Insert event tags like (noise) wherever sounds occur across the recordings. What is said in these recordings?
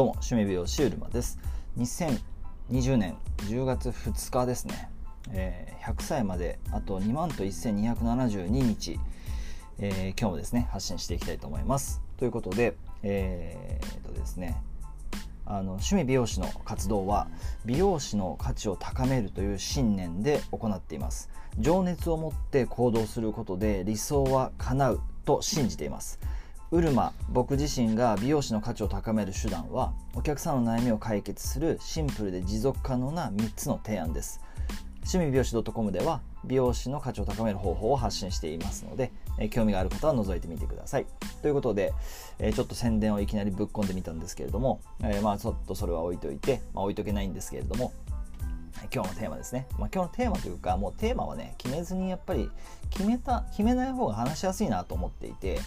どうも趣味美容師うるまです。2020年10月2日ですね、えー、100歳まであと2万と1272日、えー、今日もですね発信していきたいと思います。ということでえー、とですねあの趣味美容師の活動は美容師の価値を高めるという信念で行っています。情熱を持って行動することで理想は叶うと信じています。ウルマ僕自身が美容師の価値を高める手段はお客さんの悩みを解決するシンプルで持続可能な3つの提案です。趣味美容師 .com では美容師の価値を高める方法を発信していますので、え興味がある方は覗いてみてください。ということで、えちょっと宣伝をいきなりぶっ込んでみたんですけれども、えまあちょっとそれは置いといて、まあ、置いとけないんですけれども今日のテーマですね、まあ、今日のテーマというかもうテーマはね決めずにやっぱり決めた決めない方が話しやすいなと思っていて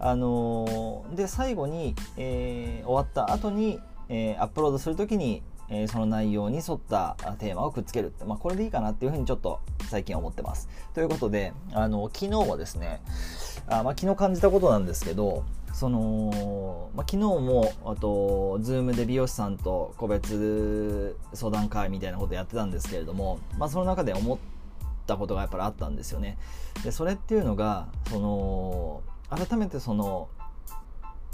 あのー、で最後に、えー、終わった後に、えー、アップロードするときに、えその内容に沿ったテーマをくっつけるって、まあ、これでいいかなっていうふうにちょっと最近思ってます。ということで、あの昨日はですねあ、まあ、昨日感じたことなんですけどその、まあ、昨日もあと Zoom で美容師さんと個別相談会みたいなことやってたんですけれども、まあ、その中で思ったことがやっぱりあったんですよね。でそれっていうのがその改めてその、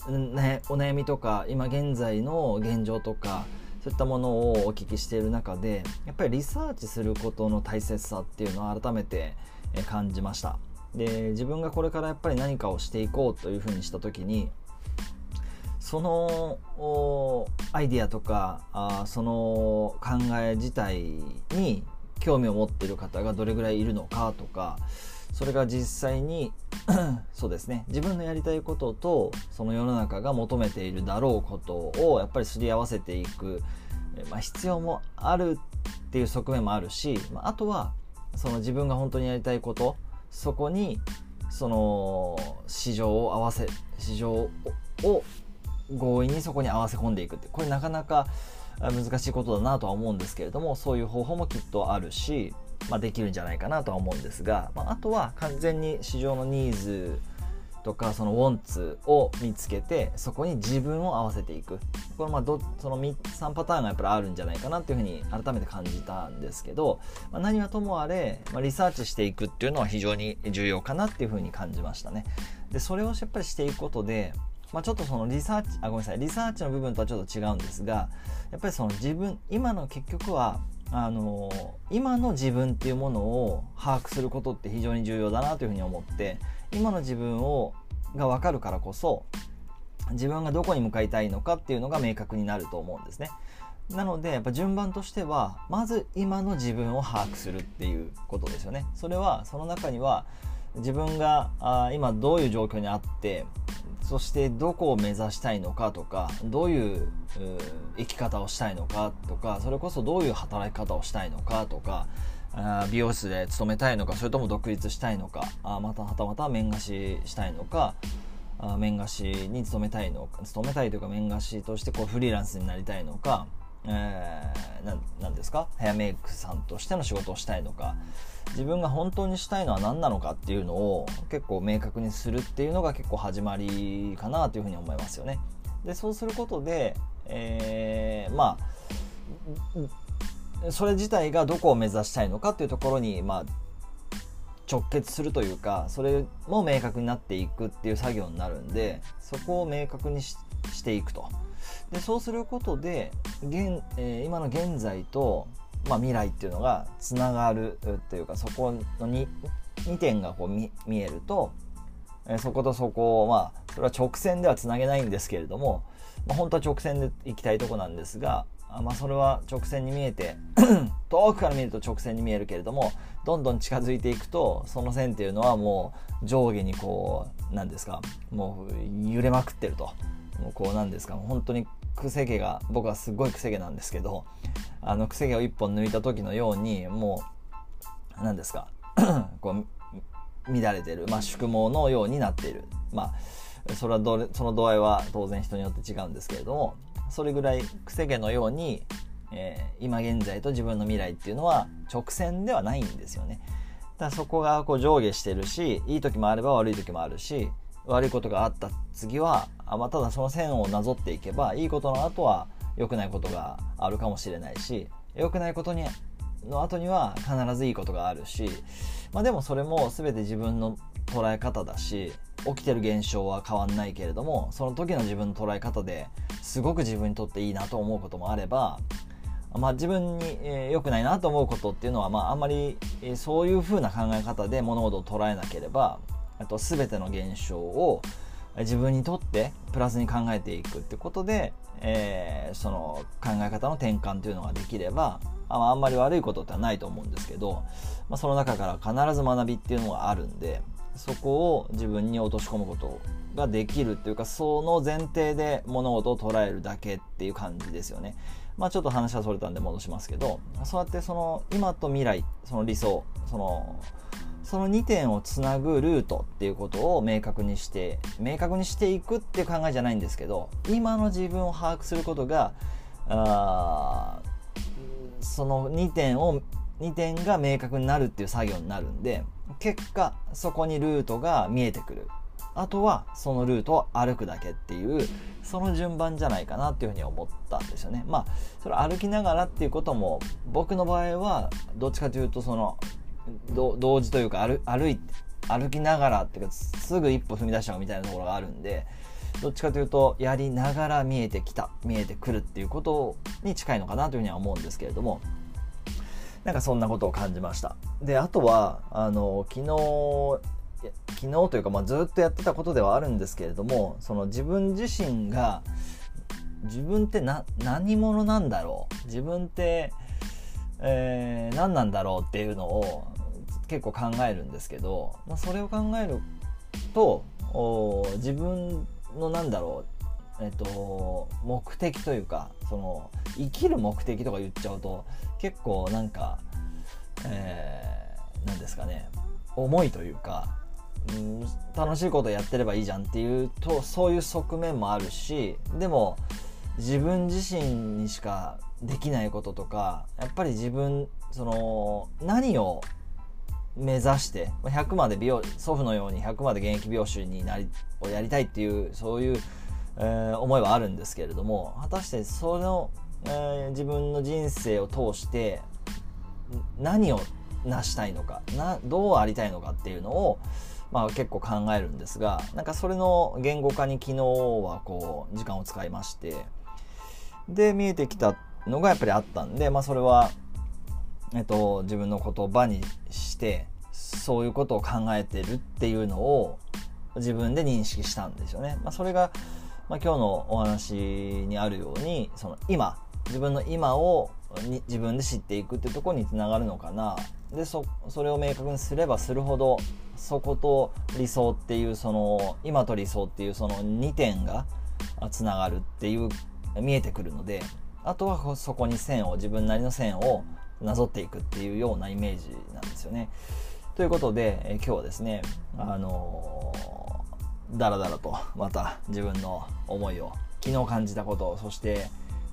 ね、お悩みとか今現在の現状とかそういったものをお聞きしている中でやっぱりリサーチすることの大切さっていうのを改めて感じました。で自分がこれからやっぱり何かをしていこうというふうにした時にそのアイディアとかあその考え自体に興味を持っている方がどれぐらいいるのかとかそれが実際に (clears throat) そうですね。自分のやりたいこととその世の中が求めているだろうことをやっぱりすり合わせていく、まあ、必要もあるっていう側面もあるし、まあ、あとはその自分が本当にやりたいことそこにその市場を合わせ市場を強引にそこに合わせ込んでいくってこれなかなか難しいことだなとは思うんですけれどもそういう方法もきっとあるしまあ、できるんじゃないかなとは思うんですが、まあ、あとは完全に市場のニーズとかそのウォンツを見つけてそこに自分を合わせていく。これまあどその3パターンがやっぱりあるんじゃないかなっていうふうに改めて感じたんですけど、まあ、何はともあれ、まあ、リサーチしていくっていうのは非常に重要かなっていうふうに感じましたね。でそれをやっぱりしていくことでまあ、ちょっとそのリサーチあごめんなさい。リサーチの部分とはちょっと違うんですがやっぱりその自分今の結局はあの今の自分っていうものを把握することって非常に重要だなというふうに思って今の自分をが分かるからこそ自分がどこに向かいたいのかっていうのが明確になると思うんですね。なのでやっぱ順番としてはまず今の自分を把握するっていうことですよね。それはその中には自分があ今どういう状況にあってそしてどこを目指したいのかとかどういう生き方をしたいのかとかそれこそどういう働き方をしたいのかとか美容室で勤めたいのかそれとも独立したいのかあまたはたまた面貸ししたいのかあ面貸しに勤めたいのか勤めたいというか面貸しとしてこうフリーランスになりたいのかえー、ですか？ヘアメイクさんとしての仕事をしたいのか自分が本当にしたいのは何なのかっていうのを結構明確にするっていうのが結構始まりかなというふうに思いますよね。でそうすることで、えー、まあそれ自体がどこを目指したいのかっていうところに、まあ、直結するというかそれも明確になっていくっていう作業になるんでそこを明確にしていくと。でそうすることで現、えー、今の現在と、まあ、未来っていうのがつながるっていうかそこの 2, 2点がこう見見えると、えー、そことそこをまあそれは直線ではつなげないんですけれども、まあ、本当は直線で行きたいとこなんですがまあ、それは直線に見えて (clears throat) 遠くから見ると直線に見えるけれどもどんどん近づいていくとその線っていうのはもう上下にこう何ですかもう揺れまくってると。もうこうなんですか？本当にくせ毛が僕はすごいくせ毛なんですけどあのくせ毛を1本抜いた時のようにもう何ですか？(coughs) こう乱れてる、まあ、宿毛のようになっている。まあそれはどれその度合いは当然人によって違うんですけれどもそれぐらいくせ毛のように、えー、今現在と自分の未来っていうのは直線ではないんですよね。だそこがこう上下してるしいい時もあれば悪い時もあるし悪いことがあった次はあまあ、ただその線をなぞっていけばいいことの後は良くないことがあるかもしれないし良くないことにの後には必ずいいことがあるし、まあ、でもそれも全て自分の捉え方だし起きてる現象は変わんないけれどもその時の自分の捉え方ですごく自分にとっていいなと思うこともあればまあ、自分に良、えー、くないなと思うことっていうのは、まあ、あんまり、えー、そういう風な考え方で物事を捉えなければあと全ての現象を自分にとってプラスに考えていくってことで、えー、その考え方の転換というのができればああんまり悪いことってはないと思うんですけど、まあ、その中から必ず学びっていうのがあるんでそこを自分に落とし込むことができるっていうかその前提で物事を捉えるだけっていう感じですよね。まあちょっと話はそれたんで戻しますけどそうやってその今と未来その理想そのその2点をつなぐルートっていうことを明確にして明確にしていくっていう考えじゃないんですけど今の自分を把握することがあその2点を2点が明確になるっていう作業になるんで結果そこにルートが見えてくる。あとはそのルートを歩くだけっていうその順番じゃないかなっていうふうに思ったんですよね。まあそれ歩きながらっていうことも僕の場合はどっちかというとその同時というか歩歩い歩きながらっていうかすぐ一歩踏み出しちゃうみたいなところがあるんでどっちかというとやりながら見えてきた見えてくるっていうことに近いのかなというふうには思うんですけれどもなんかそんなことを感じました。であとはあの昨日昨日というか、まあ、ずっとやってたことではあるんですけれどもその自分自身が自分って何者なんだろう？自分って、えー、何なんだろうっていうのを結構考えるんですけど、まあ、それを考えると自分のなんだろう、えっと、目的というかその生きる目的とか言っちゃうと結構なんか、えー、ですかね重いというか、うん、楽しいことやってればいいじゃんっていうとそういう側面もあるしでも自分自身にしかできないこととかやっぱり自分その何を目指して100まで美容祖父のように100まで現役美容師になりをやりたいっていうそういう、えー、思いはあるんですけれども果たしてその、えー、自分の人生を通して何を成したいのかなどうありたいのかっていうのを、まあ、結構考えるんですがなんかそれの言語化に昨日はこう時間を使いましてで見えてきたのがやっぱりあったんで、まあ、それはえっと、自分の言葉にしてそういうことを考えてるっていうのを自分で認識したんですよね。まあ、それが、まあ、今日のお話にあるようにその今自分の今をに自分で知っていくっていうところにつながるのかなでそそれを明確にすればするほどそこと理想っていうその今と理想っていうその2点がつながるっていう見えてくるのであとはそこに線を自分なりの線をなぞっていくっていうようなイメージなんですよね。ということで、え今日はですね、あのー、だらだらとまた自分の思いを昨日感じたことそして、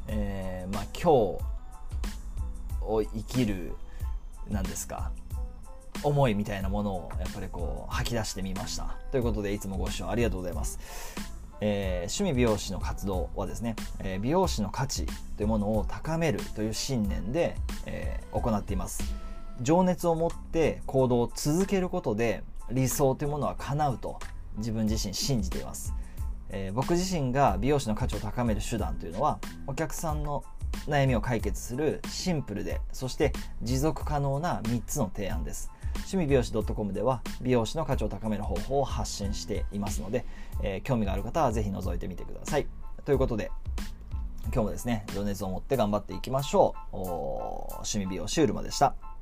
えー、まあ、今日を生きる何ですか思いみたいなものをやっぱりこう吐き出してみましたということでいつもご視聴ありがとうございますえー、趣味美容師の活動はですね、えー、美容師の価値というものを高めるという信念で、えー、行っています。情熱を持って行動を続けることで理想というものは叶うと自分自身信じています、え僕自身が美容師の価値を高める手段というのはお客さんの悩みを解決するシンプルでそして持続可能な3つの提案です趣味美容師 .com では美容師の価値を高める方法を発信していますので、えー、興味がある方は是非覗いてみてください。ということで、今日もですね、情熱を持って頑張っていきましょう。趣味美容師うるまでした。